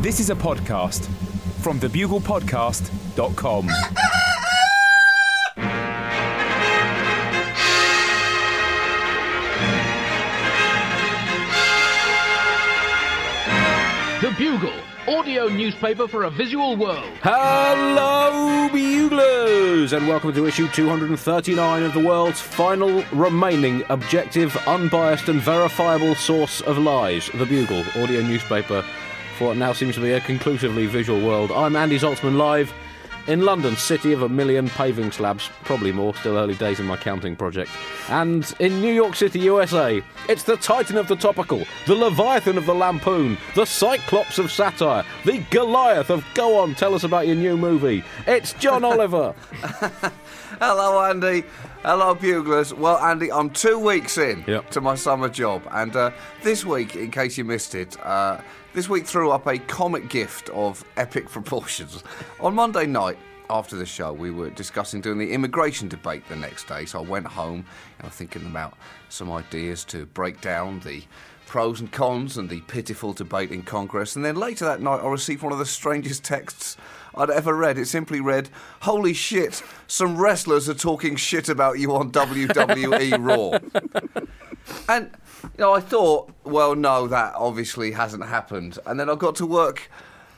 This is a podcast from thebuglepodcast.com. The Bugle, audio newspaper for a visual world. Hello, buglers, and welcome to issue 239 of the world's final remaining objective, unbiased, and verifiable source of lies, The Bugle, audio newspaper for what now seems to be a conclusively visual world. I'm Andy Zaltzman, live in London, city of a million paving slabs, probably more, still early days in my counting project. And in New York City, USA, it's the Titan of the topical, the Leviathan of the lampoon, the Cyclops of satire, the Goliath of go on, tell us about your new movie. It's John Oliver. Hello, Andy. Hello, Buglers. Well, Andy, I'm two weeks in Yep. to my summer job, and uh, this week, in case you missed it, uh, this week threw up a comic gift of epic proportions. On Monday night, after the show, we were discussing doing the immigration debate the next day, so I went home and I was thinking about some ideas to break down the pros and cons and the pitiful debate in Congress. And then later that night, I received one of the strangest texts I'd ever read. It simply read, Holy shit, some wrestlers are talking shit about you on WWE Raw. And, you know, I thought, well, no, that obviously hasn't happened. And then I got to work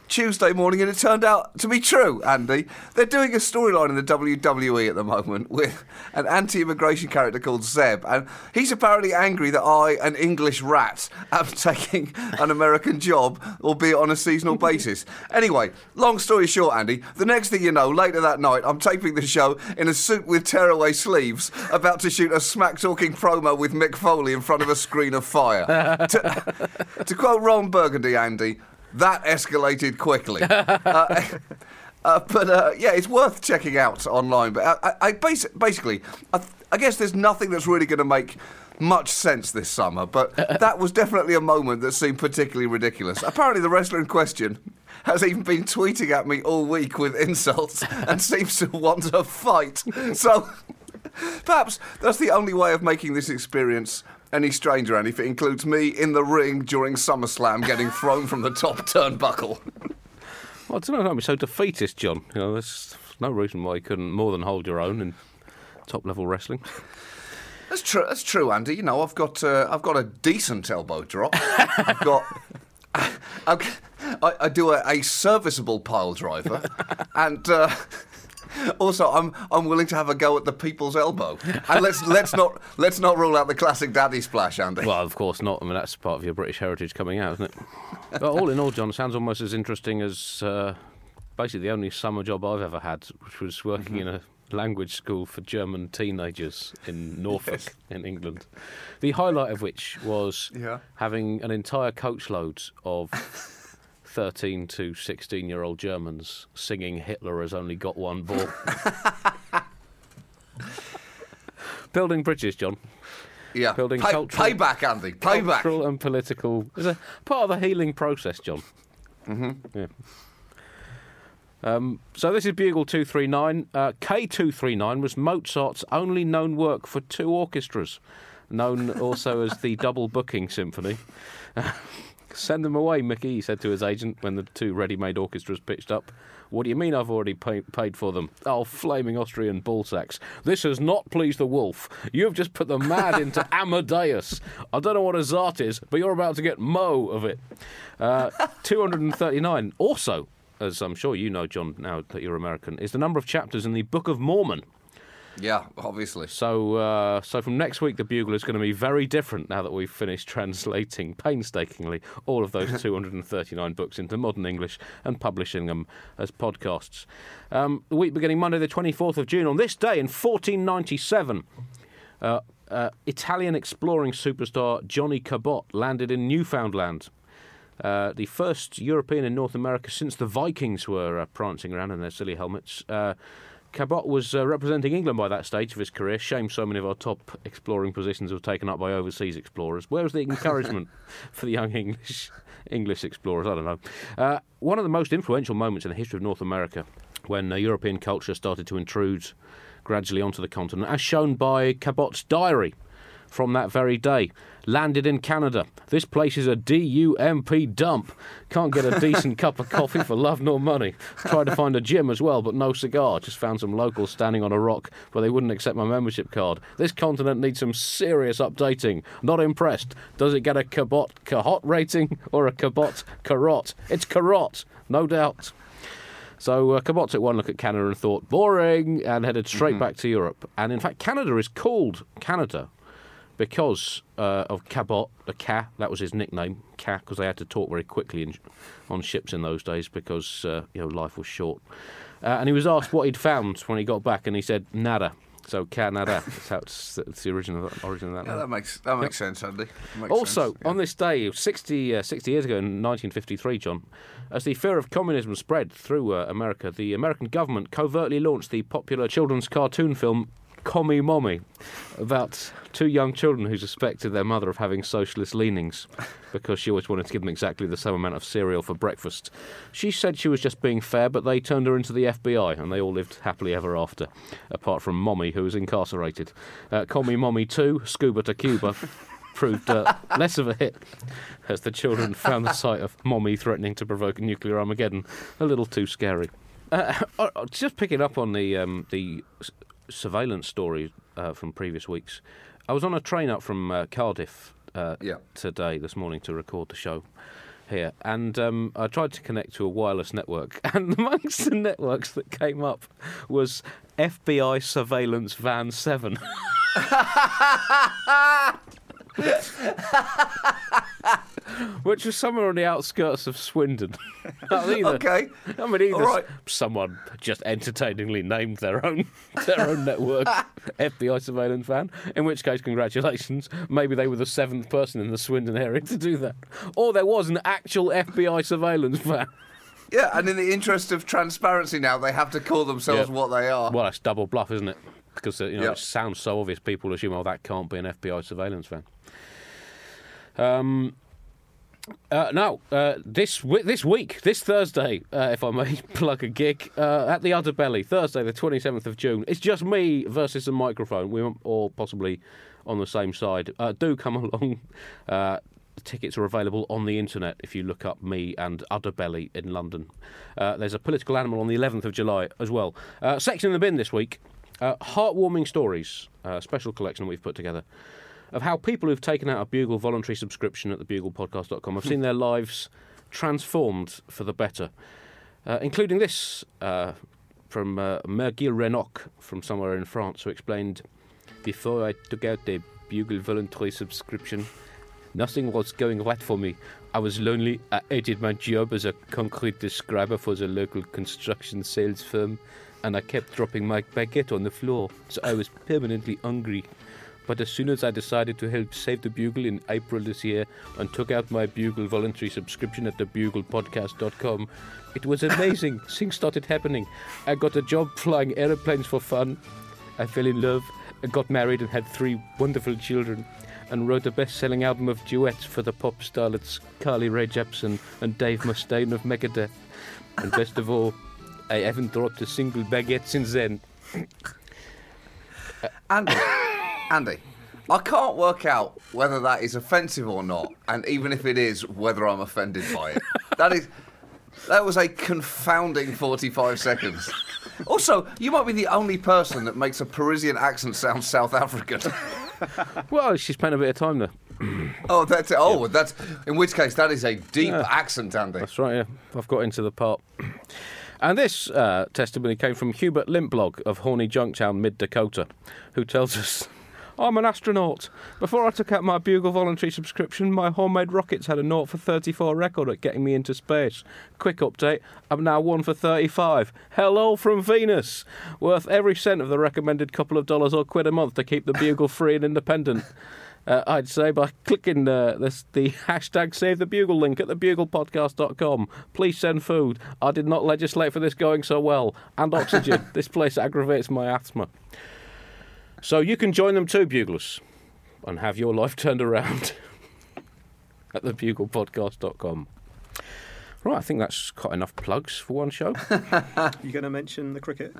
Tuesday morning and it turned out to be true, Andy. They're doing a storyline in the WWE at the moment with an anti immigration character called Zeb. And he's apparently angry that I, an English rat, am taking an American job, albeit on a seasonal basis. Anyway, long story short, Andy, the next thing you know, later that night, I'm taping the show in a suit with tearaway sleeves, about to shoot a smack talking promo with Mick Foley in front of a screen of fire. to, to quote Ron Burgundy, Andy, that escalated quickly. uh, uh, but uh, yeah, it's worth checking out online. But I, I, I basi- basically, I, I guess there's nothing that's really going to make much sense this summer. But that was definitely a moment that seemed particularly ridiculous. Apparently, the wrestler in question has even been tweeting at me all week with insults and seems to want a fight. So. Perhaps that's the only way of making this experience any stranger, and if it includes me in the ring during SummerSlam getting thrown from the top turnbuckle. Well, I don't know, don't be so defeatist, John. You know, there's no reason why you couldn't more than hold your own in top level wrestling. That's true. That's true, Andy. You know, I've got uh, I've got a decent elbow drop. I've got. I, I do a, a serviceable pile driver, and uh, also I'm I'm willing to have a go at the people's elbow. And let's let's not let's not rule out the classic daddy splash, Andy. Well, of course not. I mean, that's part of your British heritage coming out, isn't it? but all in all, John, sounds almost as interesting as uh, basically the only summer job I've ever had, which was working in a language school for German teenagers in Norfolk, in England. The highlight of which was Yeah. having an entire coachload of 13 to 16 year old Germans singing Hitler has only got one ball. Building bridges, John. yeah, building Pay, cultural- payback, Andy. Payback. Cultural and political. It's a part of the healing process, John. Mm-hmm. Yeah. Um, so this is Bugle 239. Uh, K239 was Mozart's only known work for two orchestras, known also as the Double Booking Symphony. Send them away, Mickey, he said to his agent when the two ready made orchestras pitched up. What do you mean I've already pay- paid for them? Oh, flaming Austrian ballsacks. This has not pleased the wolf. You've just put the mad into Amadeus. I don't know what a zart is, but you're about to get mo of it. Uh, 239. Also, as I'm sure you know, John, now that you're American, is the number of chapters in the Book of Mormon. Yeah, obviously. So, uh, so from next week, the Bugle is going to be very different now that we've finished translating painstakingly all of those 239 books into modern English and publishing them as podcasts. Um, the week beginning Monday, the 24th of June, on this day in 1497. Uh, uh, Italian exploring superstar Johnny Cabot landed in Newfoundland. Uh, the first European in North America since the Vikings were uh, prancing around in their silly helmets. Cabot was uh, representing England by that stage of his career. Shame so many of our top exploring positions were taken up by overseas explorers. Where was the encouragement for the young English English explorers? I don't know. Uh, one of the most influential moments in the history of North America, when uh, European culture started to intrude gradually onto the continent, as shown by Cabot's diary from that very day. Landed in Canada. This place is a DUMP dump. Can't get a decent cup of coffee for love nor money. Tried to find a gym as well, but no cigar. Just found some locals standing on a rock, but they wouldn't accept my membership card. This continent needs some serious updating. Not impressed. Does it get a cabot cahot rating or a cabot carrot? It's carrot, no doubt. So uh, Cabot took one look at Canada and thought, boring, and headed straight back to Europe. And in fact, Canada is called Canada because uh, of Cabot, the Ca, that was his nickname, Ca, because they had to talk very quickly in, on ships in those days because uh, you know life was short. Uh, and he was asked what he'd found when he got back, and he said nada. So Canada, that's how it's, it's the original origin of that. Yeah, name. that makes that makes sense, Andy. Makes Also, sense, yeah. on this day, 60, uh, 60 years ago in 1953, John, as the fear of communism spread through uh, America, the American government covertly launched the popular children's cartoon film Commie Mommy about two young children who suspected their mother of having socialist leanings because she always wanted to give them exactly the same amount of cereal for breakfast. She said she was just being fair, but they turned her into the FBI and they all lived happily ever after, apart from Mommy, who was incarcerated. Uh, Commie Mommy 2, Scuba to Cuba. proved uh, less of a hit as the children found the sight of mommy threatening to provoke a nuclear Armageddon a little too scary. Uh, uh, just picking up on the um, the surveillance story uh, from previous weeks, I was on a train up from uh, Cardiff uh, Yeah. today, this morning, to record the show here, and um, I tried to connect to a wireless network, and amongst the networks that came up was FBI Surveillance Van Seven. Which was somewhere on the outskirts of Swindon. Either- Okay. I mean, either right. someone just entertainingly named their own their own network FBI surveillance van. In which case, congratulations. Maybe they were the seventh person in the Swindon area to do that, or there was an actual FBI surveillance van. Yeah, and in the interest of transparency now, they have to call themselves Yeah. what they are. Well, that's double bluff, isn't it? Because uh, you know Yeah. it sounds so obvious. People assume, oh, that can't be an FBI surveillance van. Um. Uh, now, uh, this w- this week, this Thursday, uh, if I may plug a gig uh, at the Underbelly, Thursday, the twenty seventh of June. It's just me versus a microphone. We're all possibly on the same side. Uh, do come along. Uh, tickets are available on the internet if you look up me and Underbelly in London. There's a political animal on the 11th of July as well. Section in the bin this week. Heartwarming stories, special collection we've put together of how people who've taken out a Bugle voluntary subscription at thebuglepodcast.com have seen their lives transformed for the better, uh, including this uh, from uh, Mergil Renoc from somewhere in France, who explained Before I took out the Bugle voluntary subscription, nothing was going right for me. I was lonely. I hated my job as a concrete describer for the local construction sales firm, and I kept dropping my baguette on the floor, so I was permanently hungry. But as soon as I decided to help save the Bugle in April this year and took out my Bugle voluntary subscription at thebuglepodcast.com, it was amazing. Things started happening. I got a job flying aeroplanes for fun. I fell in love, I got married and had three wonderful children, and wrote a best-selling album of duets for the pop starlets Carly Rae Jepsen and Dave Mustaine of Megadeth. And best of all, I haven't dropped a single baguette since then. Andy, Andy, I can't work out whether that is offensive or not, and even if it is, whether I'm offended by it. That is, that was a confounding 45 seconds. Also, you might be the only person that makes a Parisian accent sound South African. Well, she spent a bit of time there. oh, that's oh, that's in which case that is a deep accent, Andy. That's right, yeah. I've got into the part. And this uh, testimony came from Hubert Limplog of Horny Junktown, Mid Dakota, who tells us I'm an astronaut. Before I took out my Bugle voluntary subscription, my homemade rockets had a 0 for 34 record at getting me into space. Quick update I'm now 1 for 35. Hello from Venus! Worth every cent of the recommended couple of dollars or quid a month to keep the Bugle free and independent. Uh, I'd say by clicking uh, this, the hashtag Save the Bugle link at thebuglepodcast.com. Please send food. I did not legislate for this going so well. And oxygen. this place aggravates my asthma. So you can join them too, Buglers, and have your life turned around at thebuglepodcast.com. Right, I think that's quite enough plugs for one show. You going to mention the cricket?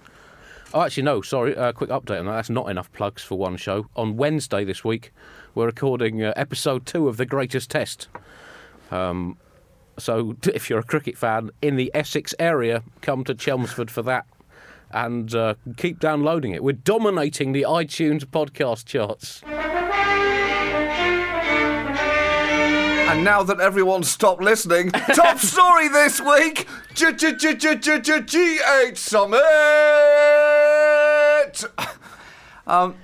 Oh, actually, no, sorry. Uh, quick update on that. That's not enough plugs for one show. On Wednesday this week, we're recording uh, episode two of The Greatest Test. Um, so if you're a cricket fan in the Essex area, come to Chelmsford for that and uh, keep downloading it. We're dominating the iTunes podcast charts. And now that everyone's stopped listening, top story this week G8 Summit! Um,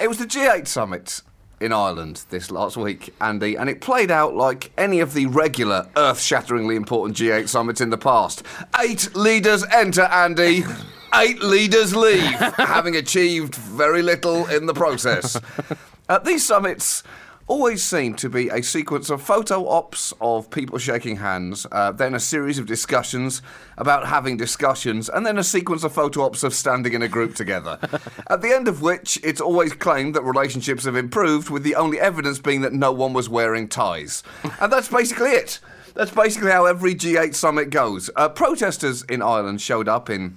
it was the G8 Summit in Ireland this last week, Andy, and it played out like any of the regular earth shatteringly important G8 summits in the past. Eight leaders enter, Andy. Eight leaders leave, having achieved very little in the process. At these summits, always seem to be a sequence of photo ops of people shaking hands, uh, then a series of discussions about having discussions, and then a sequence of photo ops of standing in a group together. At the end of which, it's always claimed that relationships have improved, with the only evidence being that no one was wearing ties. And that's basically it. That's basically how every G8 summit goes. Uh, protesters in Ireland showed up in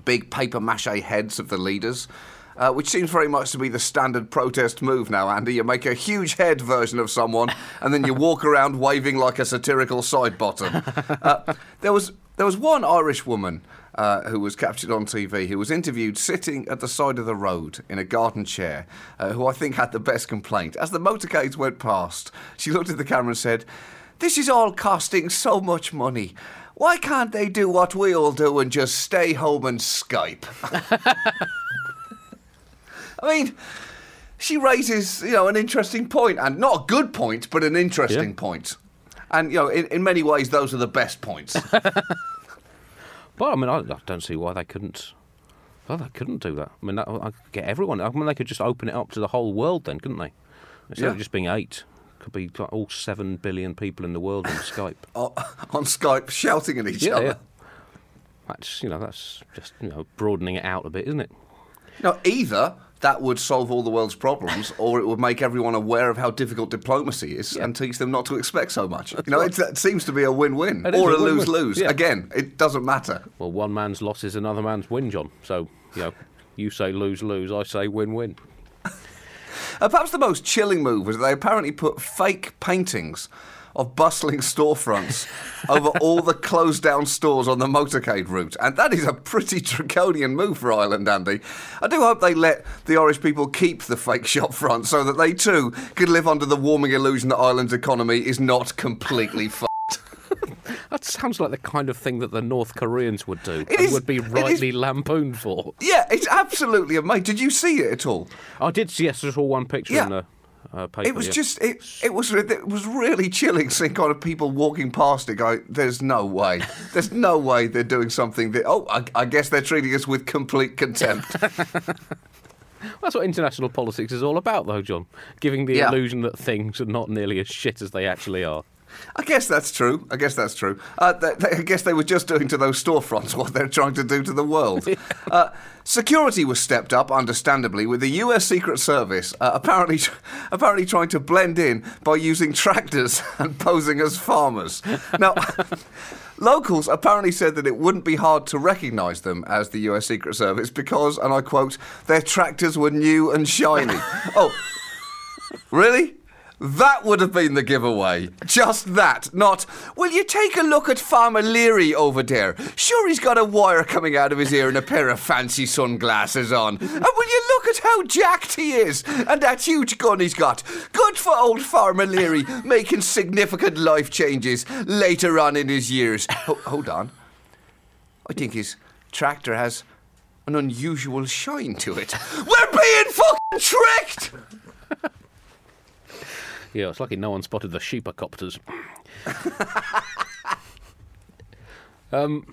big paper mache heads of the leaders. Uh, which seems very much to be the standard protest move now, Andy. You make a huge head version of someone, and then you walk around waving like a satirical side bottom. Uh, there was there was one Irish woman uh, who was captured on TV who was interviewed sitting at the side of the road in a garden chair, uh, who I think had the best complaint. As the motorcades went past, she looked at the camera and said, "This is all costing so much money." Why can't they do what we all do and just stay home and Skype? I mean, she raises, you know, an interesting point, and not a good point, but an interesting Yeah. point. And you know, in, in many ways, those are the best points. Well, I mean, I, I don't see why they couldn't. Well, they couldn't do that. I mean, that, I get everyone. I mean, they could just open it up to the whole world, then, couldn't they? Instead of just being eight, could be like all seven billion people in the world on Skype. o- oh, on Skype, shouting at each Yeah, other. yeah. That's you know, that's just you know, broadening it out a bit, isn't it? Now, either that would solve all the world's problems, or it would make everyone aware of how difficult diplomacy is and teach them not to expect so much. you know, it seems to be a win-win It or a a win-win. lose-lose. Yeah. Again, it doesn't matter. Well, one man's loss is another man's win, John. So you know, you say lose lose, I say win win. Uh, perhaps the most chilling move was that they apparently put fake paintings of bustling storefronts over all the closed down stores on the motorcade route. And that is a pretty draconian move for Ireland, Andy. I do hope they let the Irish people keep the fake shop front so that they too could live under the warming illusion that Ireland's economy is not completely f- That sounds like the kind of thing that the North Koreans would do and is- would be it is- rightly lampooned for. Yeah, it's absolutely amazing. Did you see it at all? I did see yes, just all one picture Yeah. in the uh, paper. It was yeah. just it. It was it was really chilling seeing kind of people walking past it, going, "There's no way. There's no way they're doing something that. Oh, I, I guess they're treating us with complete contempt." That's what international politics is all about, though, John. Giving the Yeah. illusion that things are not nearly as shit as they actually are. I guess that's true. I guess that's true. Uh, they, they, I guess they were just doing to those storefronts what they're trying to do to the world. Uh, security was stepped up, understandably, with the U.S. Secret Service uh, apparently apparently trying to blend in by using tractors and posing as farmers. Now. Locals apparently said that it wouldn't be hard to recognise them as the US Secret Service because, and I quote, their tractors were new and shiny. oh, Really? That would have been the giveaway. Just that. Not, will you take a look at Farmer Leary over there? Sure, he's got a wire coming out of his ear and a pair of fancy sunglasses on. And will you look at how jacked he is? And that huge gun he's got. Good for old Farmer Leary, making significant life changes later on in his years. Ho- hold on. I think his tractor has an unusual shine to it. We're being fucking tricked! Yeah, it's lucky no one spotted the sheepacopters. um,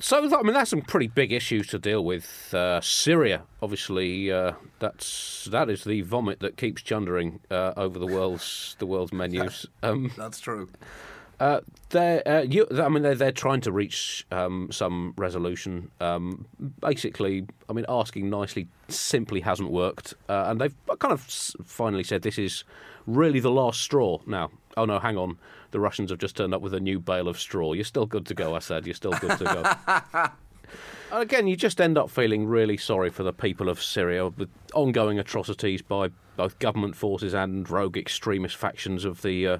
so I mean, that's some pretty big issues to deal with. Uh, Syria, obviously, uh, that's that is the vomit that keeps chundering uh, over the world's the world's menus. Um, That's true. Uh, they're, uh, you, I mean, they're, they're trying to reach um, some resolution. Um, basically, I mean, asking nicely simply hasn't worked, uh, and they've kind of finally said this is really the last straw. Now, oh no, hang on, the Russians have just turned up with a new bale of straw. You're still good to go, I said. You're still good to go. And again, you just end up feeling really sorry for the people of Syria with ongoing atrocities by both government forces and rogue extremist factions of the uh,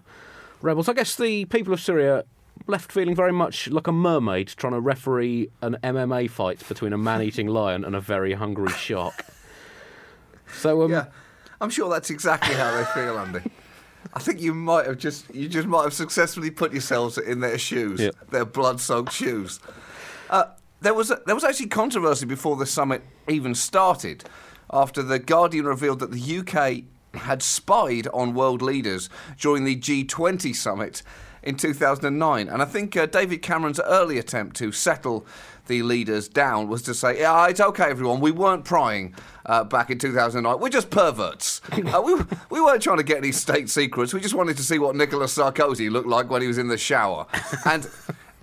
rebels. I guess the people of Syria left feeling very much like a mermaid trying to referee an MMA fight between a man-eating lion and a very hungry shark. So um, Yeah, I'm sure that's exactly how they feel, Andy. I think you might have just you just might have successfully put yourselves in their shoes, Yeah. their blood-soaked shoes. Uh, there was a, there was actually controversy before the summit even started, after the Guardian revealed that the UK had spied on world leaders during the G20 summit in 2009. And I think uh, David Cameron's early attempt to settle the leaders down was to say, yeah, it's okay, everyone, we weren't prying uh, back in 2009. We're just perverts. uh, we, we weren't trying to get any state secrets. We just wanted to see what Nicolas Sarkozy looked like when he was in the shower. And,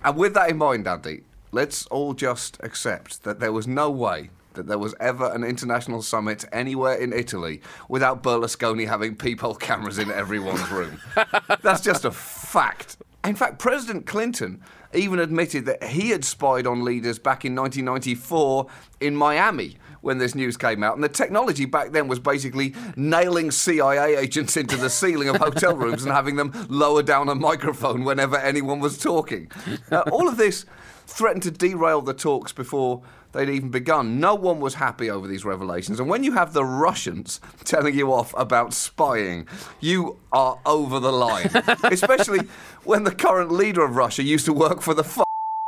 and with that in mind, Andy, let's all just accept that there was no way that there was ever an international summit anywhere in Italy without Berlusconi having peephole cameras in everyone's room. That's just a fact. In fact, President Clinton even admitted that he had spied on leaders back in 1994 in Miami when this news came out. And the technology back then was basically nailing CIA agents into the ceiling of hotel rooms and having them lower down a microphone whenever anyone was talking. Now, all of this threatened to derail the talks before they'd even begun. No one was happy over these revelations. And when you have the Russians telling you off about spying, you are over the line. Especially when the current leader of Russia used to work for the f-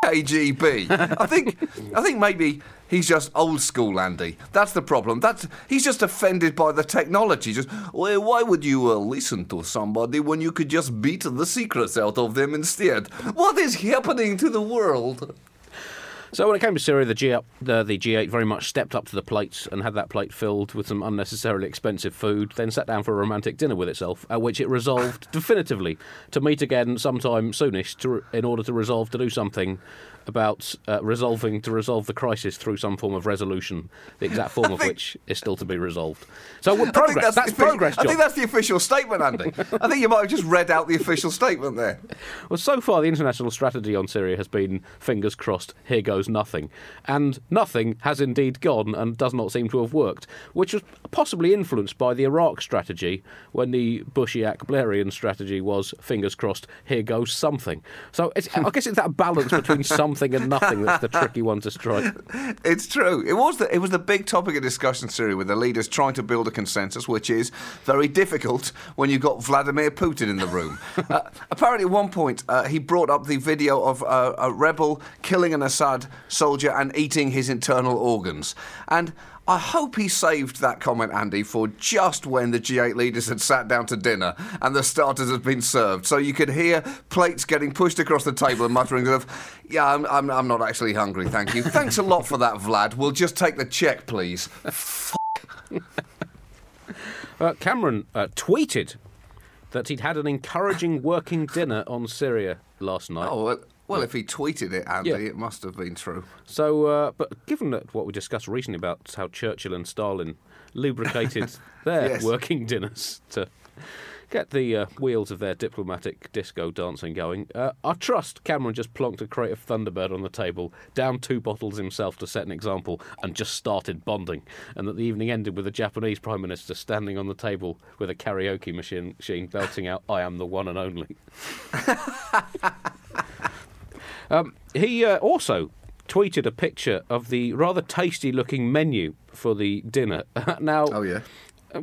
KGB. I think I think maybe he's just old school, Andy. That's the problem. That's he's just offended by the technology. Just well, why would you uh, listen to somebody when you could just beat the secrets out of them instead? What is happening to the world? So when it came to Syria, the G the, the G8 very much stepped up to the plate and had that plate filled with some unnecessarily expensive food. Then sat down for a romantic dinner with itself, at which it resolved definitively to meet again sometime soonish to, in order to resolve to do something about uh, resolving to resolve the crisis through some form of resolution, the exact form of which is still to be resolved. So progress. That's, the official- progress, I think that's the official statement, Andy. I think you might have just read out the official statement there. Well, so far, the international strategy on Syria has been fingers crossed, here goes nothing. And nothing has indeed gone and does not seem to have worked, which was possibly influenced by the Iraq strategy when the Bushiak Blairian strategy was fingers crossed, here goes something. So it's, I guess it's that balance between something and nothing that's the tricky one to strike. It's true. It was the it was the big topic of discussion Syria with the leaders trying to build a consensus, which is very difficult when you've got Vladimir Putin in the room. uh, apparently, at one point, uh, he brought up the video of uh, a rebel killing an Assad soldier and eating his internal organs. And I hope he saved that comment, Andy, for just when the G8 leaders had sat down to dinner and the starters had been served. So you could hear plates getting pushed across the table and mutterings of, Yeah, I'm, I'm, I'm not actually hungry, thank you. Thanks a lot for that, Vlad. We'll just take the check, please. Uh, Cameron uh, tweeted that he'd had an encouraging working dinner on Syria last night. Oh, well, well if he tweeted it, Andy, Yeah. it must have been true. So, uh, but given that what we discussed recently about how Churchill and Stalin lubricated their Yes. working dinners to get the uh, wheels of their diplomatic disco dancing going, uh, I trust Cameron just plonked a crate of Thunderbird on the table, downed two bottles himself to set an example, and just started bonding. And that the evening ended with the Japanese Prime Minister standing on the table with a karaoke machine, machine belting out, I am the one and only. Um, he uh, also tweeted a picture of the rather tasty looking menu for the dinner. now, Oh, yeah.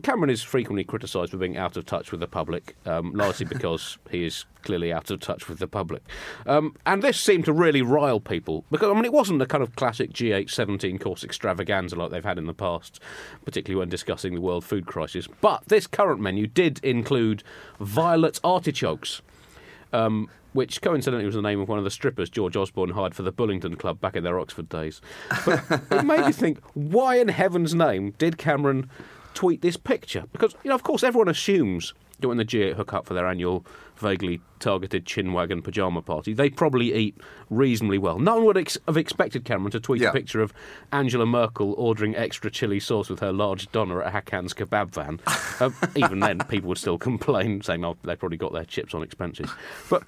Cameron is frequently criticised for being out of touch with the public, um, largely because he is clearly out of touch with the public. Um, and this seemed to really rile people because, I mean, it wasn't the kind of classic G8 17 course extravaganza like they've had in the past, particularly when discussing the world food crisis. But this current menu did include violet artichokes. Um, which coincidentally was the name of one of the strippers George Osborne hired for the Bullingdon Club back in their Oxford days. But it made me think, why in heaven's name did Cameron tweet this picture? Because, you know, of course, everyone assumes that when the G8 hook up for their annual vaguely targeted chinwagon pyjama party, they probably eat reasonably well. No one would ex- have expected Cameron to tweet Yeah. a picture of Angela Merkel ordering extra chili sauce with her large doner at Hakan's kebab van. Um, even then, people would still complain, saying, oh, they probably got their chips on expenses. But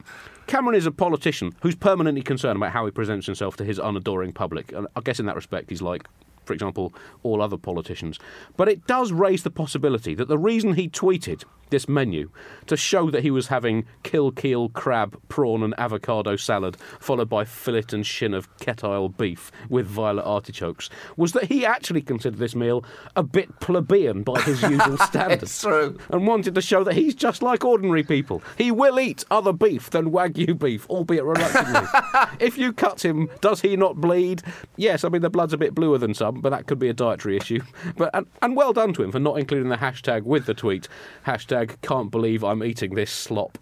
Cameron is a politician who's permanently concerned about how he presents himself to his unadoring public. And I guess in that respect, he's like, for example, all other politicians. But it does raise the possibility that the reason he tweeted this menu to show that he was having Kilkeel crab, prawn, and avocado salad, followed by fillet and shin of Kettyle beef with violet artichokes, was that he actually considered this meal a bit plebeian by his usual standards. And wanted to show that he's just like ordinary people. He will eat other beef than Wagyu beef, albeit reluctantly. if you cut him, does he not bleed? Yes, I mean, the blood's a bit bluer than some, but that could be a dietary issue. But And, and well done to him for not including the hashtag with the tweet. Hashtag can't believe I'm eating this slop.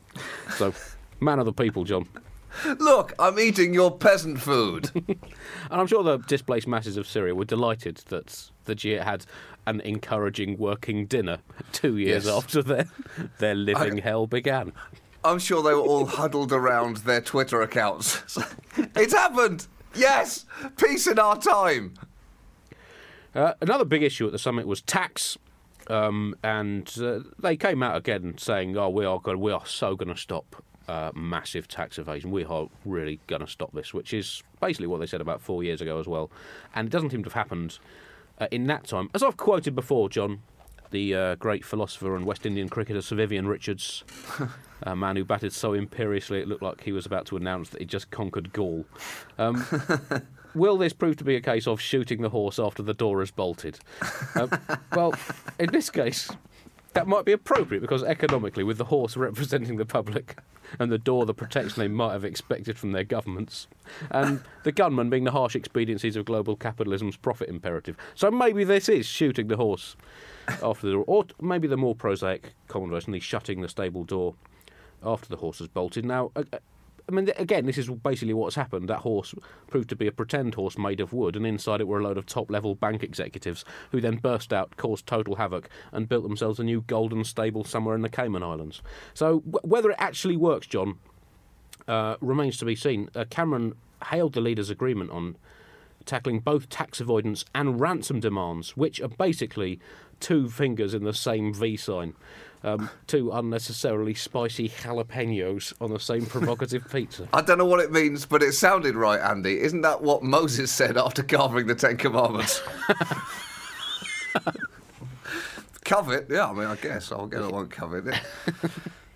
So, man of the people, John. Look, I'm eating your peasant food. And I'm sure the displaced masses of Syria were delighted that the G8 had an encouraging working dinner two years Yes. after their, their living hell began. I'm sure they were all huddled around their Twitter accounts. it's happened! Yes! Peace in our time! Uh, another big issue at the summit was tax. Um, and uh, they came out again saying, "Oh, we are going, we are so going to stop uh, massive tax evasion. We are really going to stop this," which is basically what they said about four years ago as well. And it doesn't seem to have happened uh, in that time, as I've quoted before, John, the uh, great philosopher and West Indian cricketer Sir Vivian Richards, a man who batted so imperiously it looked like he was about to announce that he just conquered Gaul. Um, Will this prove to be a case of shooting the horse after the door has bolted? Uh, well, in this case, that might be appropriate because economically, with the horse representing the public and the door the protection they might have expected from their governments, and the gunman being the harsh expediencies of global capitalism's profit imperative. So maybe this is shooting the horse after the door, or maybe the more prosaic common version, the shutting the stable door after the horse has bolted. Now, uh, I mean, again, this is basically what's happened. That horse proved to be a pretend horse made of wood, and inside it were a load of top level bank executives who then burst out, caused total havoc, and built themselves a new golden stable somewhere in the Cayman Islands. So, w- whether it actually works, John, uh, remains to be seen. Uh, Cameron hailed the leaders' agreement on tackling both tax avoidance and ransom demands, which are basically two fingers in the same V sign. Um, two unnecessarily spicy jalapenos on the same provocative pizza. I don't know what it means, but it sounded right, Andy. Isn't that what Moses said after carving the Ten Commandments? covet? Yeah, I mean, I guess. I'll get it, won't covet it.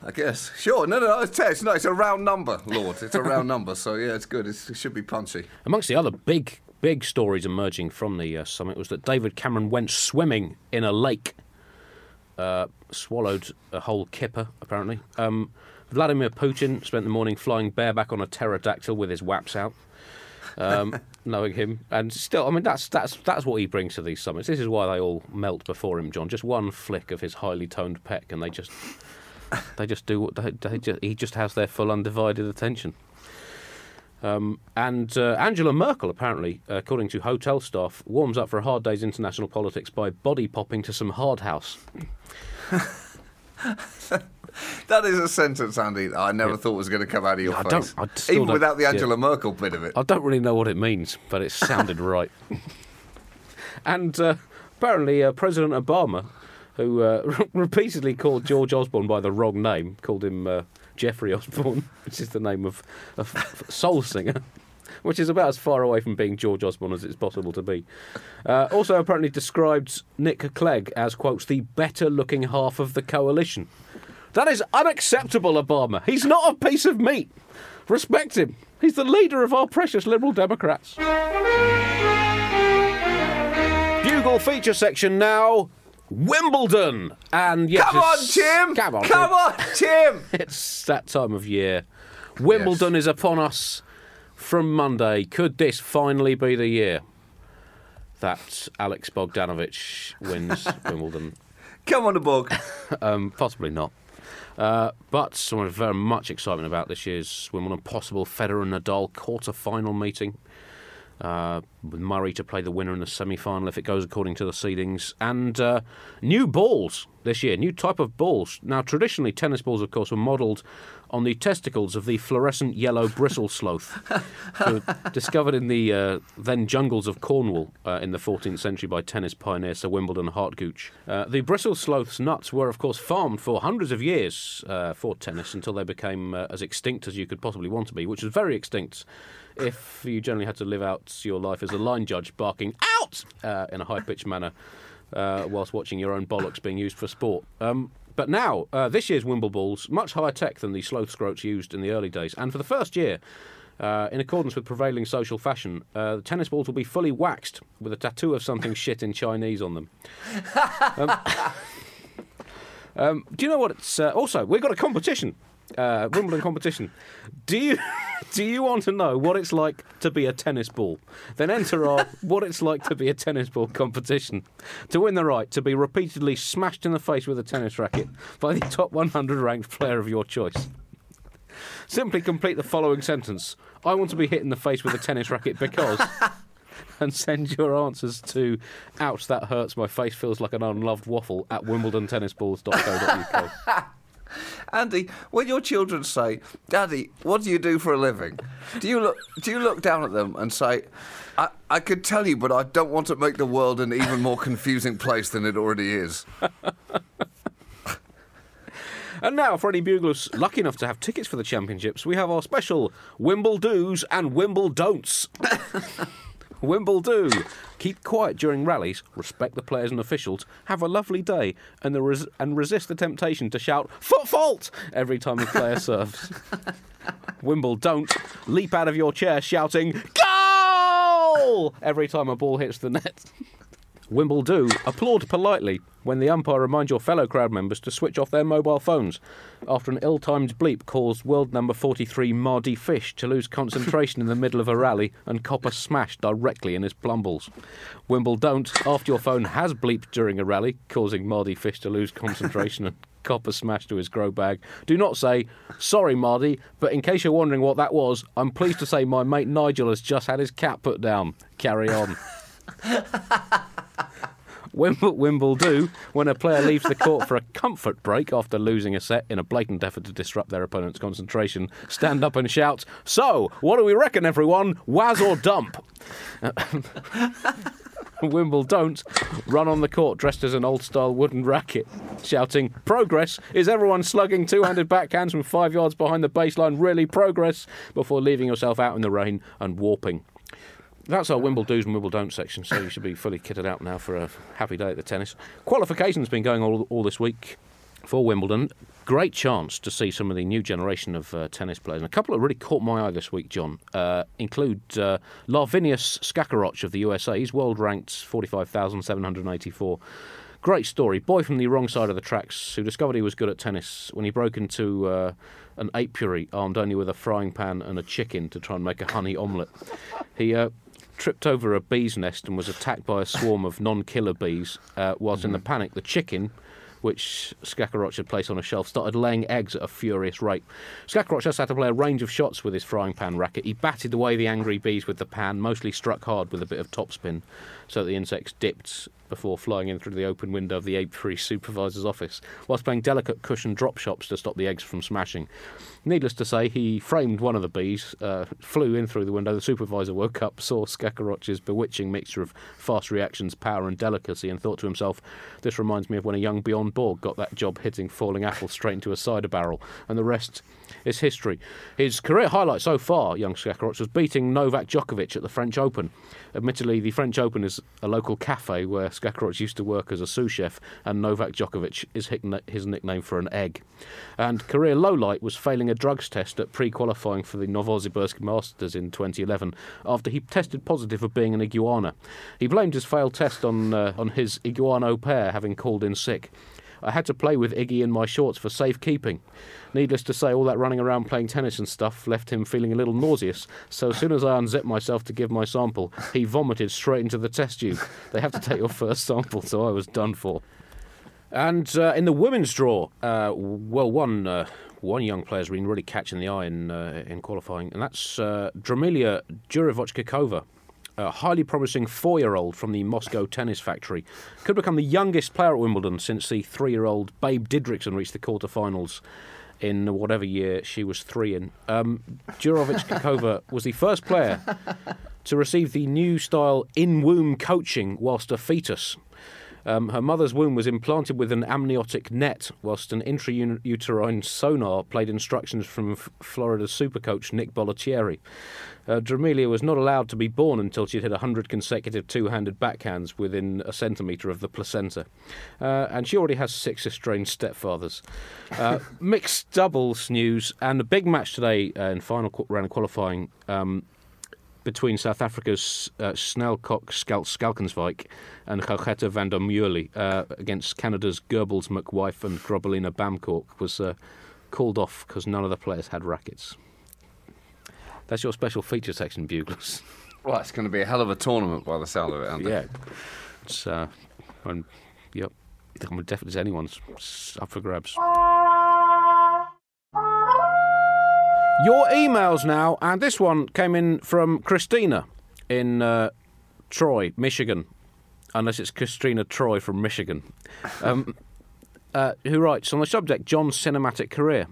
I guess. Sure. No, no, no. It's, it's, no, it's a round number, Lord. It's a round number. So, yeah, it's good. It's, it should be punchy. Amongst the other big, big stories emerging from the uh, summit was that David Cameron went swimming in a lake, uh, swallowed a whole kipper, apparently. Um, Vladimir Putin spent the morning flying bareback on a pterodactyl with his waps out. Um, knowing him, and still, I mean, that's that's that's what he brings to these summits. This is why they all melt before him, John. Just one flick of his highly toned peck, and they just they just do what they, they just, he just has their full undivided attention. Um, and uh, Angela Merkel, apparently, according to hotel staff, warms up for a hard day's international politics by body popping to some hard house. That is a sentence, Andy, that I never thought was going to come out of your I face. don't- I Even without the yeah. Angela Merkel bit of it. I don't really know what it means, but it sounded right. and uh, apparently, uh, President Obama, who uh, repeatedly called George Osborne by the wrong name, called him uh, Jeffrey Osborne, which is the name of a soul singer. Which is about as far away from being George Osborne as it's possible to be. Uh, also, apparently describes Nick Clegg as, quotes, the better looking half of the coalition. That is unacceptable, Obama. He's not a piece of meat. Respect him. He's the leader of our precious Liberal Democrats. Bugle feature section now. Wimbledon. And yes, Come on, Tim! Come on, Come Tim. on, Tim! It's that time of year. Wimbledon is upon us from Monday. Could this finally be the year that Alex Bogdanovic wins Wimbledon? Come on, the bog. Um, possibly not. Uh, but with very much excitement about this year's Wimbledon possible Federer and Nadal quarter final meeting. Uh, with Murray to play the winner in the semi final if it goes according to the seedings. And uh, new balls this year, new type of balls. Now, traditionally, tennis balls, of course, were modelled on the testicles of the fluorescent yellow bristle sloth, discovered in the uh, then jungles of Cornwall uh, in the 14th century by tennis pioneer Sir Wimbledon Hartgooch. Uh, the bristle sloth's nuts were, of course, farmed for hundreds of years uh, for tennis until they became uh, as extinct as you could possibly want to be, which is very extinct if you generally had to live out your life as a line judge barking out uh, in a high pitched manner uh, whilst watching your own bollocks being used for sport. Um, but now, uh, this year's Wimbleballs, much higher tech than the sloth scroats used in the early days. And for the first year, uh, in accordance with prevailing social fashion, uh, the tennis balls will be fully waxed with a tattoo of something shit in Chinese on them. Um, um, do you know what it's. Uh, also, we've got a competition. Uh, Wimbledon competition. Do you do you want to know what it's like to be a tennis ball? Then enter our what it's like to be a tennis ball competition. To win the right to be repeatedly smashed in the face with a tennis racket by the top 100 ranked player of your choice. Simply complete the following sentence: I want to be hit in the face with a tennis racket because. And send your answers to ouch that hurts my face feels like an unloved waffle at wimbledontennisballs.co.uk. Andy, when your children say, "Daddy, what do you do for a living?" Do you look do you look down at them and say, "I, I could tell you, but I don't want to make the world an even more confusing place than it already is." And now, for any buglers lucky enough to have tickets for the championships, we have our special Wimble do's and Wimble don'ts. Wimble do. Keep quiet during rallies, respect the players and officials, have a lovely day, and, the res- and resist the temptation to shout "foot fault" every time a player serves. Wimble don't. Leap out of your chair shouting "Goal!" every time a ball hits the net. Wimble do. Applaud politely when the umpire reminds your fellow crowd members to switch off their mobile phones after an ill timed bleep caused world number 43 Mardy Fish to lose concentration in the middle of a rally and cop a smash directly in his plumbles. Wimble don't. After your phone has bleeped during a rally, causing Mardy Fish to lose concentration and cop a smash to his grow bag, do not say, Sorry, Mardy, but in case you're wondering what that was, I'm pleased to say my mate Nigel has just had his cat put down. Carry on. Wimble, do when a player leaves the court for a comfort break after losing a set in a blatant effort to disrupt their opponent's concentration. Stand up and shout, So, what do we reckon, everyone? Waz or dump? Wimble don't run on the court dressed as an old style wooden racket, shouting, Progress! Is everyone slugging two handed backhands from five yards behind the baseline? Really progress? Before leaving yourself out in the rain and warping. That's our Wimble do's and Wimble don't section, so you should be fully kitted out now for a happy day at the tennis. Qualification's been going all, all this week for Wimbledon. Great chance to see some of the new generation of uh, tennis players. And a couple that really caught my eye this week, John, uh, include uh, Larvinius Skakarok of the USA. He's world ranked 45,784. Great story. Boy from the wrong side of the tracks who discovered he was good at tennis when he broke into uh, an apiary armed only with a frying pan and a chicken to try and make a honey omelette. He uh, tripped over a bee's nest and was attacked by a swarm of non-killer bees. Uh, whilst in the panic, the chicken, which Skakarok had placed on a shelf, started laying eggs at a furious rate. Skakarok just had to play a range of shots with his frying pan racket. He batted away the angry bees with the pan, mostly struck hard with a bit of topspin, so that the insects dipped before flying in through the open window of the apiary supervisor's office, whilst playing delicate cushion drop shots to stop the eggs from smashing. Needless to say, he framed one of the bees, uh, flew in through the window. The supervisor woke up, saw Skakarok's bewitching mixture of fast reactions, power, and delicacy, and thought to himself, This reminds me of when a young Bjorn Borg got that job hitting falling apples straight into a cider barrel, and the rest is history. His career highlight so far, young Skakarok, was beating Novak Djokovic at the French Open. Admittedly, the French Open is a local cafe where Skakarok used to work as a sous chef, and Novak Djokovic is his nickname for an egg. And career lowlight was failing a drugs test at pre-qualifying for the Novosibirsk Masters in 2011 after he tested positive for being an iguana. He blamed his failed test on uh, on his iguano pair having called in sick. I had to play with Iggy in my shorts for safekeeping. Needless to say, all that running around playing tennis and stuff left him feeling a little nauseous. So as soon as I unzipped myself to give my sample, he vomited straight into the test tube. They have to take your first sample, so I was done for. And uh, in the women's draw, uh, well, one uh, one young player's been really catching the eye in uh, in qualifying, and that's uh, Dramilia Jurevochkikova. A highly promising four-year-old from the Moscow tennis factory could become the youngest player at Wimbledon since the three-year-old Babe Didrikson reached the quarter-finals in whatever year she was three in. Um, Jurovic Kakova was the first player to receive the new style in womb coaching whilst a fetus. Um, her mother's womb was implanted with an amniotic net, whilst an intrauterine sonar played instructions from F- Florida supercoach Nick Bollettieri. Uh, Dramelia was not allowed to be born until she'd hit 100 consecutive two handed backhands within a centimetre of the placenta. Uh, and she already has six estranged stepfathers. Uh, mixed doubles news and a big match today uh, in final round of qualifying. Um, between South Africa's uh, Snelkok Skal- Skalkensvik and Gaugetta van der Meulen uh, against Canada's Goebbels McWife and Grobelina Bamkork was uh, called off because none of the players had rackets. That's your special feature section, Buglers. Well, it's going to be a hell of a tournament by the sound of it, Andy. yeah. It's, uh, and, yep. I mean, definitely anyone's up for grabs. Your emails now, and this one came in from Christina in uh, Troy, Michigan, unless it's Christina Troy from Michigan, um, uh, who writes on the subject John's cinematic career.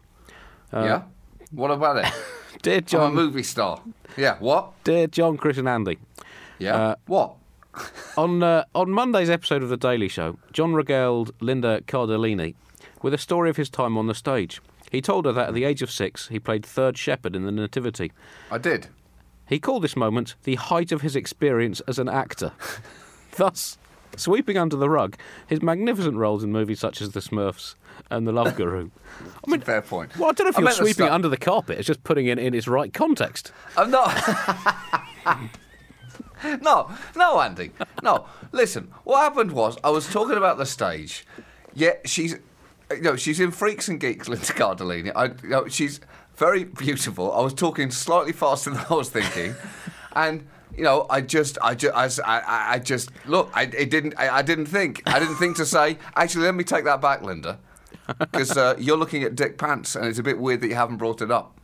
yeah? What about it? Dear I'm a John, movie star. Yeah, what? dear John, Chris, and Andy. Yeah. Uh, what? On uh, on Monday's episode of The Daily Show, John regaled Linda Cardellini with a story of his time on the stage. He told her that at the age of six, he played third shepherd in the Nativity. I did. He called this moment the height of his experience as an actor. Thus, sweeping under the rug his magnificent roles in movies such as The Smurfs and The Love Guru. I mean, Fair point. well, I don't know if I you're sweeping it under the carpet. It's just putting it in its right context. I'm not. no, no, Andy. No. Listen, what happened was I was talking about the stage. Yeah, she's, you know, she's in Freaks and Geeks, Linda Cardellini. I, you know, she's very beautiful. I was talking slightly faster than I was thinking, and. You know, I just, I just, I, I, I just look. I, it didn't, I, I didn't think. I didn't think to say. Actually, let me take that back, Linda, because uh, you're looking at Dick Pants, and it's a bit weird that you haven't brought it up.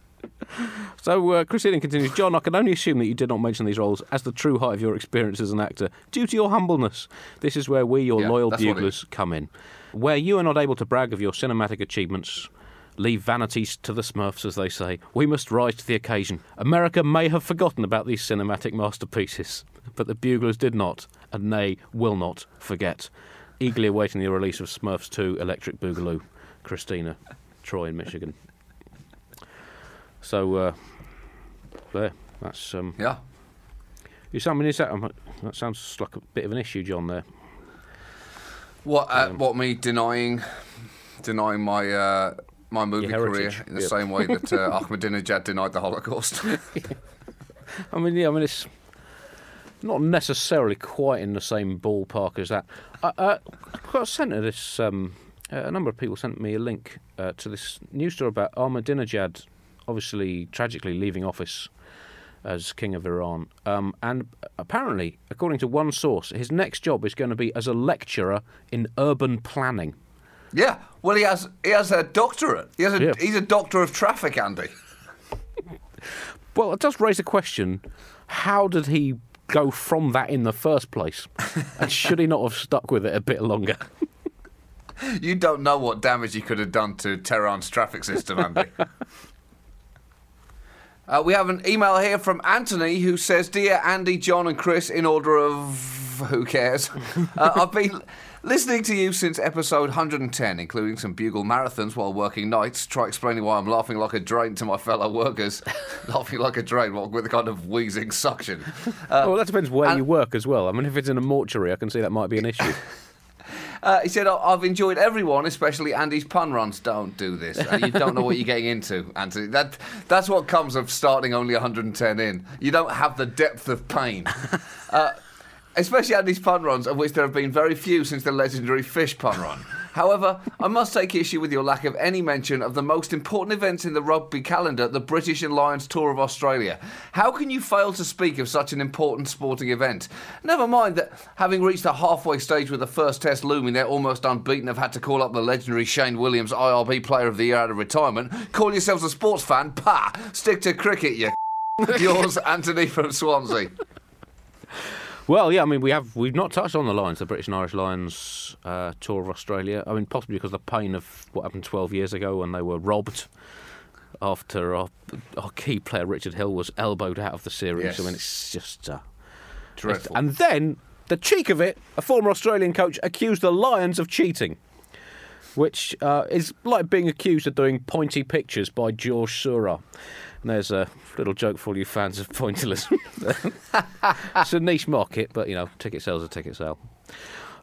So, uh, Christina continues John, I can only assume that you did not mention these roles as the true height of your experience as an actor due to your humbleness. This is where we, your Yeah, loyal that's what it buglers, come in. Where you are not able to brag of your cinematic achievements, leave vanities to the smurfs, as they say. We must rise to the occasion. America may have forgotten about these cinematic masterpieces, but the buglers did not, and they will not forget. Eagerly awaiting the release of Smurfs 2 Electric Boogaloo. Christina, Troy in Michigan. So, uh, there. That's um. Yeah. You sound, I mean, is that, um, that sounds like a bit of an issue, John. There. What? Uh, what? Me denying, denying my uh, my movie career in the yeah. same way that uh, Ahmadinejad denied the Holocaust. I mean, yeah. I mean, it's not necessarily quite in the same ballpark as that. I, uh, I got sent to this. Um, uh, a number of people sent me a link uh, to this news story about Ahmadinejad, obviously tragically leaving office as king of Iran. Um, and apparently, according to one source, his next job is going to be as a lecturer in urban planning. Yeah. Well, he has he has a doctorate. He has a, Yeah. He's a doctor of traffic, Andy. Well, it does raise a question: How did he go from that in the first place? and should he not have stuck with it a bit longer? You don't know what damage he could have done to Tehran's traffic system, Andy. Uh, we have an email here from Anthony who says, "Dear Andy, John, and Chris, in order of who cares, uh, I've been listening to you since episode 110, including some bugle marathons while working nights. Try explaining why I'm laughing like a drain to my fellow workers. laughing like a drain with a kind of wheezing suction. Uh, well, that depends where and- you work as well. I mean, if it's in a mortuary, I can see that might be an issue. Uh, he said, "I- I've enjoyed everyone, especially Andy's pun runs. Don't do this. Uh, you don't know what you're getting into, Anthony. That, that's what comes of starting only 110 in. You don't have the depth of pain. Uh, especially at these pun runs, of which there have been very few since the legendary fish pun run. However, I must take issue with your lack of any mention of the most important events in the rugby calendar, the British and Lions Tour of Australia. How can you fail to speak of such an important sporting event? Never mind that, having reached the halfway stage with the first test looming, they're almost unbeaten, have had to call up the legendary Shane Williams IRB Player of the Year out of retirement. Call yourselves a sports fan? Pah! Stick to cricket, you. Yours, Anthony from Swansea. Well, yeah, I mean, we have we've not touched on the Lions, the British and Irish Lions uh, tour of Australia. I mean, possibly because of the pain of what happened 12 years ago when they were robbed after our, our key player Richard Hill was elbowed out of the series. Yes. I mean, it's just uh, Dreadful. and then the cheek of it, a former Australian coach accused the Lions of cheating, which uh, is like being accused of doing pointy pictures by George Seurat. And there's a little joke for all you fans of pointillism. it's a niche market, but you know, ticket sales are ticket sale.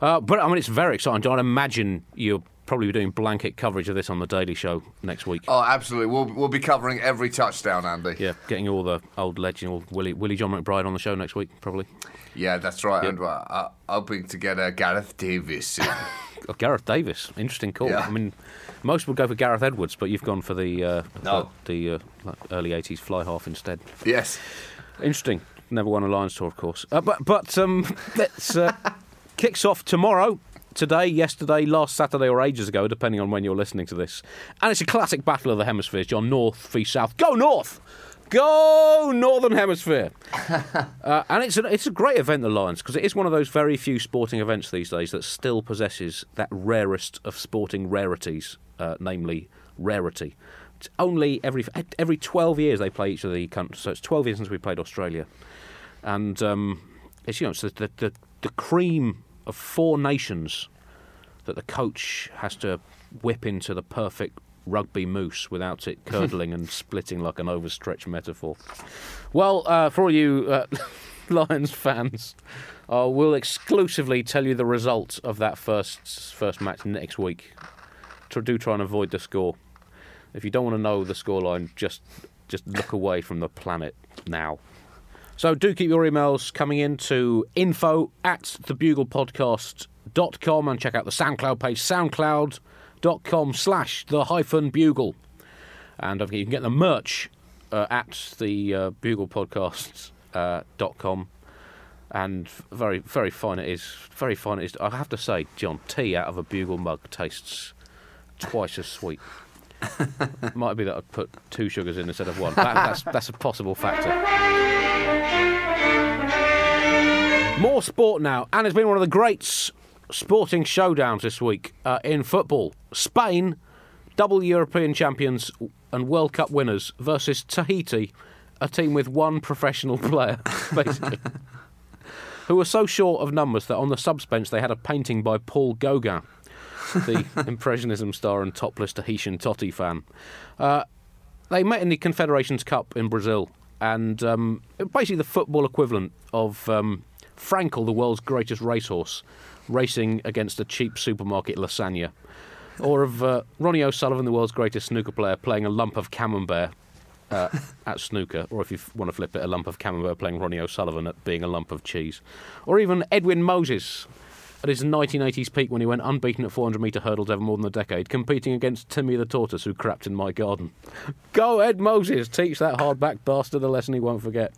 Uh, but I mean, it's very exciting. I imagine you'll probably be doing blanket coverage of this on the Daily Show next week. Oh, absolutely. We'll, we'll be covering every touchdown, Andy. Yeah, getting all the old legend, old Willie, Willie John McBride on the show next week, probably. Yeah, that's right. Yep. And uh, uh, hoping to get uh, Gareth Davies. Oh, Gareth Davies, interesting call. Yeah. I mean, most would go for Gareth Edwards, but you've gone for the uh, No. the, the uh, early '80s fly half instead. yes. Interesting. Never won a Lions tour, of course. Uh, but but um, let's uh, kicks off tomorrow. Today, yesterday, last Saturday, or ages ago, depending on when you're listening to this. And it's a classic battle of the hemispheres, John. North v South. Go North! Go Northern Hemisphere! uh, and it's a, it's a great event, the Lions, because it is one of those very few sporting events these days that still possesses that rarest of sporting rarities, uh, namely rarity. It's only every every 12 years they play each of the countries. So it's 12 years since we played Australia and um, it's you know it's the, the the the cream of four nations that the coach has to whip into the perfect rugby mousse without it curdling and splitting like an overstretched metaphor. Well, uh, for all you uh, Lions fans, uh, we'll exclusively tell you the result of that first first match next week. Do try and avoid the score. If you don't want to know the scoreline, just just look away from the planet now. So do keep your emails coming in to info at thebuglepodcast.com and check out the SoundCloud page, soundcloud.com slash the hyphen bugle. And you can get the merch uh, at the uh, buglepodcast.com. Uh, and very, very fine it is. Very fine it is. I have to say, John, tea out of a bugle mug tastes twice as sweet. Might be that I'd put two sugars in instead of one. That, that's, that's a possible factor. More sport now, and it's been one of the great s- sporting showdowns this week uh, in football. Spain, double European champions and World Cup winners, versus Tahiti, a team with one professional player, basically. Who were so short of numbers that on the subs bench they had a painting by Paul Gauguin, the Impressionism star and topless Tahitian totty fan. Uh, they met in the Confederations Cup in Brazil, and um, basically the football equivalent of um, Frankel, the world's greatest racehorse, racing against a cheap supermarket lasagna, or of uh, Ronnie O'Sullivan, the world's greatest snooker player, playing a lump of camembert. Uh, at snooker, or if you f- want to flip it, a lump of camembert playing Ronnie O'Sullivan at being a lump of cheese, or even Edwin Moses at his 1980s peak when he went unbeaten at 400 metre hurdles over more than a decade, competing against Timmy the tortoise who crapped in my garden. Go Ed Moses, teach that hardback bastard a lesson he won't forget.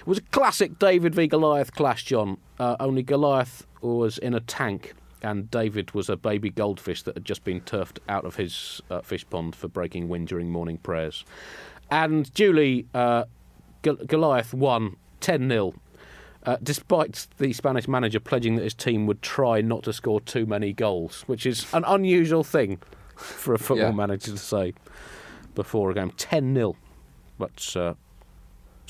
It was a classic David v Goliath clash, John. Uh, only Goliath was in a tank. And David was a baby goldfish that had just been turfed out of his uh, fish pond for breaking wind during morning prayers. And Julie, uh, Gol- Goliath won 10 0 uh, despite the Spanish manager pledging that his team would try not to score too many goals, which is an unusual thing for a football Yeah. manager to say before a game. Ten 0 but uh,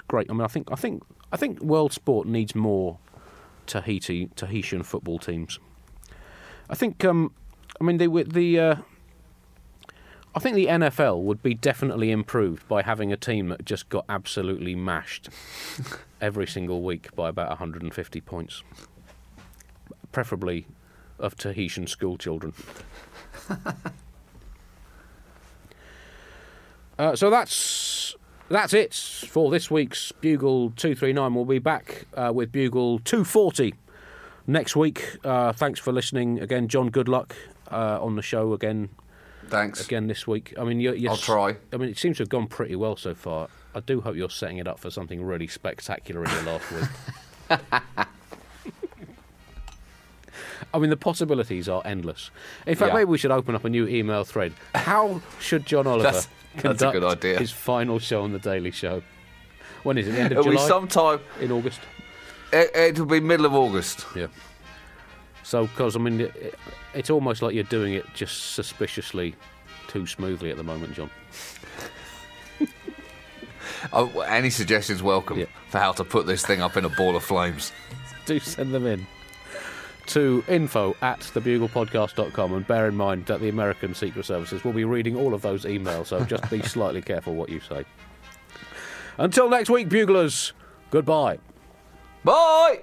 great. I mean, I think I think I think world sport needs more Tahiti Tahitian football teams. I think um, I mean the the. Uh, I think the NFL would be definitely improved by having a team that just got absolutely mashed every single week by about 150 points, preferably of Tahitian school children. uh, so that's that's it for this week's Bugle 239. We'll be back uh, with Bugle 240 next week. Uh, thanks for listening again, John. Good luck uh, on the show again Thanks. again this week. I mean, you're, you're I'll try. I mean, it seems to have gone pretty well so far. I do hope you're setting it up for something really spectacular in your last week. I mean, the possibilities are endless. In fact, Yeah. maybe we should open up a new email thread. How should John Oliver That's- that's a conduct good idea. his final show on the Daily Show? When is it? The end of It'll be sometime. In August? It, it'll be middle of August. Yeah. So, because I mean, it, it's almost like you're doing it just suspiciously too smoothly at the moment, John. Oh, any suggestions welcome Yeah. for how to put this thing up in a ball of flames. Do send them in to info at thebuglepodcast.com and bear in mind that the American Secret Services will be reading all of those emails, so just be slightly careful what you say. Until next week, Buglers, goodbye. Bye!